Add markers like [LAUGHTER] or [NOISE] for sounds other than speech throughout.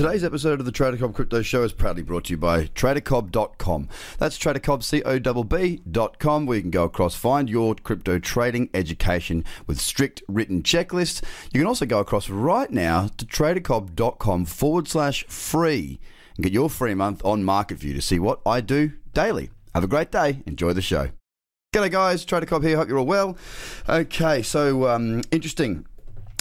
Today's episode of the Trader Cobb Crypto Show is proudly brought to you by TraderCobb.com. That's TraderCobb.com, where you can go across, find your crypto trading education with strict written checklists. You can also go across right now to TraderCobb.com forward slash free and get your free month on MarketView to see what I do daily. Have a great day. Enjoy the show. G'day, guys. Trader Cobb here. Hope you're all well. Okay, so um, interesting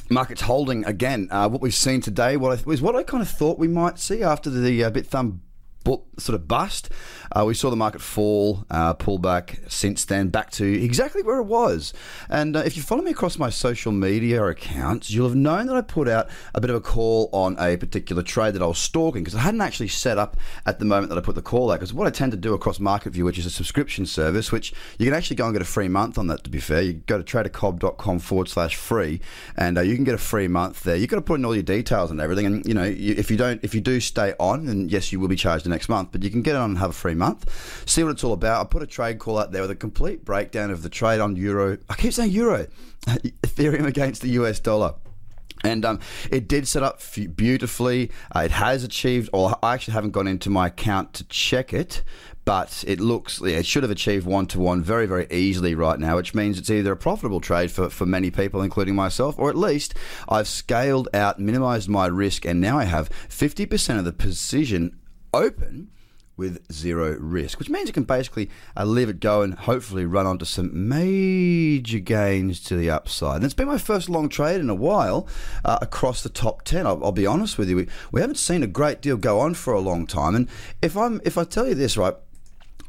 markets holding again. Uh, what we've seen today what I, was what I kind of thought we might see after the uh, Bithumb sort of bust. Uh, we saw the market fall, uh, pull back since then, back to exactly where it was. And uh, if you follow me across my social media accounts, you'll have known that I put out a bit of a call on a particular trade that I was stalking because I hadn't actually set up at the moment that I put the call out. Because what I tend to do across MarketView, which is a subscription service, which you can actually go and get a free month on that, to be fair. You go to tradercobb.com forward slash free and uh, you can get a free month there. You've got to put in all your details and everything. And, you know, you, if you don't, if you do stay on, then yes, you will be charged next month, but you can get on and have a free month. See what it's all about. I put a trade call out there with a complete breakdown of the trade on euro. I keep saying euro, [LAUGHS] Ethereum against the US dollar. And um, it did set up beautifully. Uh, it has achieved, or I actually haven't gone into my account to check it, but it looks, yeah, it should have achieved one to one very, very easily right now, which means it's either a profitable trade for, for many people, including myself, or at least I've scaled out, minimized my risk, and now I have 50% of the position open with zero risk, which means you can basically uh, leave it go and hopefully run onto some major gains to the upside. And it's been my first long trade in a while uh, across the top ten. I'll, I'll be honest with you, we, we haven't seen a great deal go on for a long time. And if I'm if I tell you this right.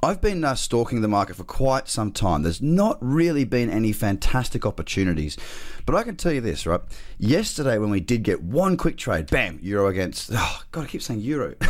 I've been uh, stalking the market for quite some time. There's not really been any fantastic opportunities. But I can tell you this, right? Yesterday, when we did get one quick trade, bam, euro against, oh, God, I keep saying euro, [LAUGHS]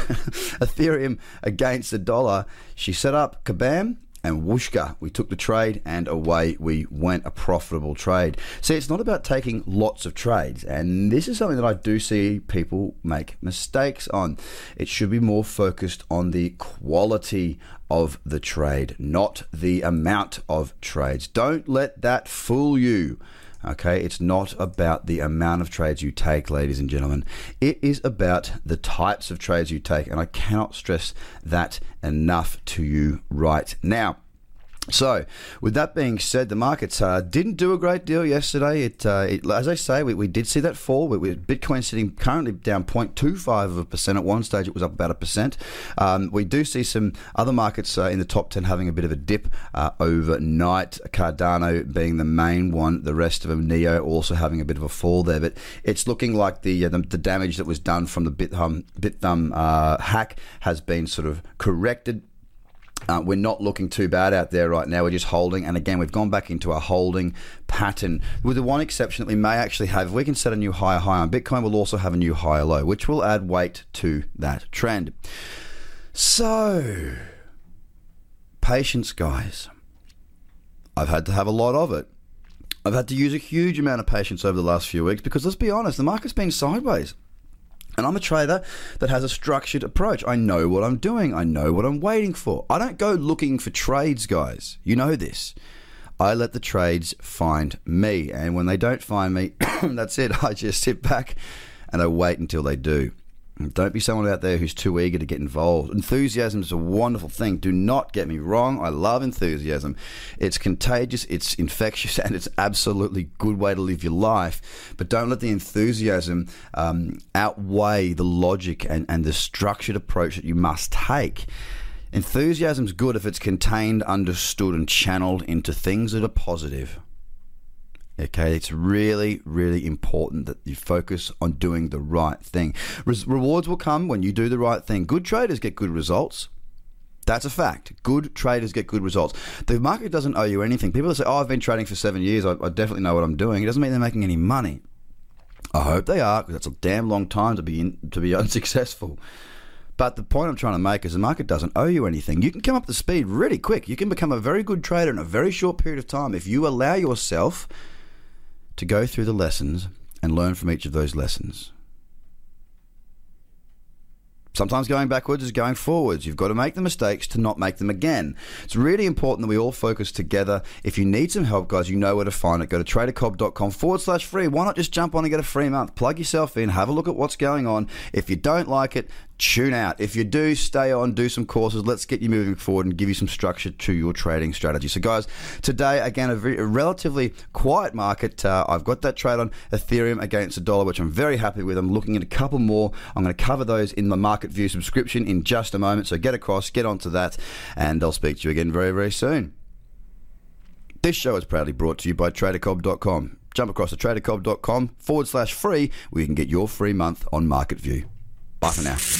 Ethereum against the dollar, she set up, kabam, and whooshka, we took the trade and away we went. A profitable trade. See, it's not about taking lots of trades, and this is something that I do see people make mistakes on. It should be more focused on the quality of the trade, not the amount of trades. Don't let that fool you. Okay, it's not about the amount of trades you take, ladies and gentlemen. It is about the types of trades you take, and I cannot stress that enough to you right now. So, with that being said, the markets uh, didn't do a great deal yesterday. It, uh, it as I say, we, we, did see that fall. We, we, Bitcoin sitting currently down 0.25 of a percent. At one stage, it was up about a percent. Um, we do see some other markets uh, in the top 10 having a bit of a dip uh, overnight. Cardano being the main one. The rest of them, Neo, also having a bit of a fall there. But it's looking like the uh, the, the, damage that was done from the Bithumb, Bithumb uh, hack has been sort of corrected. Uh, we're not looking too bad out there right now. We're just holding. And again, we've gone back into a holding pattern with the one exception that we may actually have. If we can set a new higher high on Bitcoin, we'll also have a new higher low, which will add weight to that trend. So, patience, guys. I've had to have a lot of it. I've had to use a huge amount of patience over the last few weeks because let's be honest, the market's been sideways. And I'm a trader that has a structured approach. I know what I'm doing. I know what I'm waiting for. I don't go looking for trades, guys. You know this. I let the trades find me. And when they don't find me, [COUGHS] that's it. [LAUGHS] I just sit back and I wait until they do. Don't be someone out there who's too eager to get involved. Enthusiasm is a wonderful thing. Do not get me wrong. I love enthusiasm. It's contagious, it's infectious, [LAUGHS] and it's absolutely good way to live your life. But don't let the enthusiasm um, outweigh the logic and, and the structured approach that you must take. Enthusiasm's good if it's contained, understood, and channeled into things that are positive. Okay, it's really, really important that you focus on doing the right thing. Res- rewards will come when you do the right thing. Good traders get good results. That's a fact. Good traders get good results. The market doesn't owe you anything. People that say, "Oh, I've been trading for seven years. I, I definitely know what I'm doing." It doesn't mean they're making any money. I hope they are, because that's a damn long time to be in, to be [LAUGHS] unsuccessful. But the point I'm trying to make is the market doesn't owe you anything. You can come up to speed really quick. You can become a very good trader in a very short period of time if you allow yourself to go through the lessons and learn from each of those lessons. Sometimes going backwards is going forwards. You've got to make the mistakes to not make them again. It's really important that we all focus together. If you need some help, guys, you know where to find it. Go to tradercobb.com forward slash free. Why not just jump on and get a free month? Plug yourself in, have a look at what's going on. If you don't like it, tune out. If you do, stay on, do some courses. Let's get you moving forward and give you some structure to your trading strategy. So, guys, today, again, a, very, a relatively quiet market. Uh, I've got that trade on Ethereum against the dollar, which I'm very happy with. I'm looking at a couple more. I'm going to cover those in the Market View subscription in just a moment. So, get across, get onto that, and I'll speak to you again very, very soon. This show is proudly brought to you by TraderCobb.com. Jump across to TraderCobb.com forward slash free where you can get your free month on Market View. Bye for now.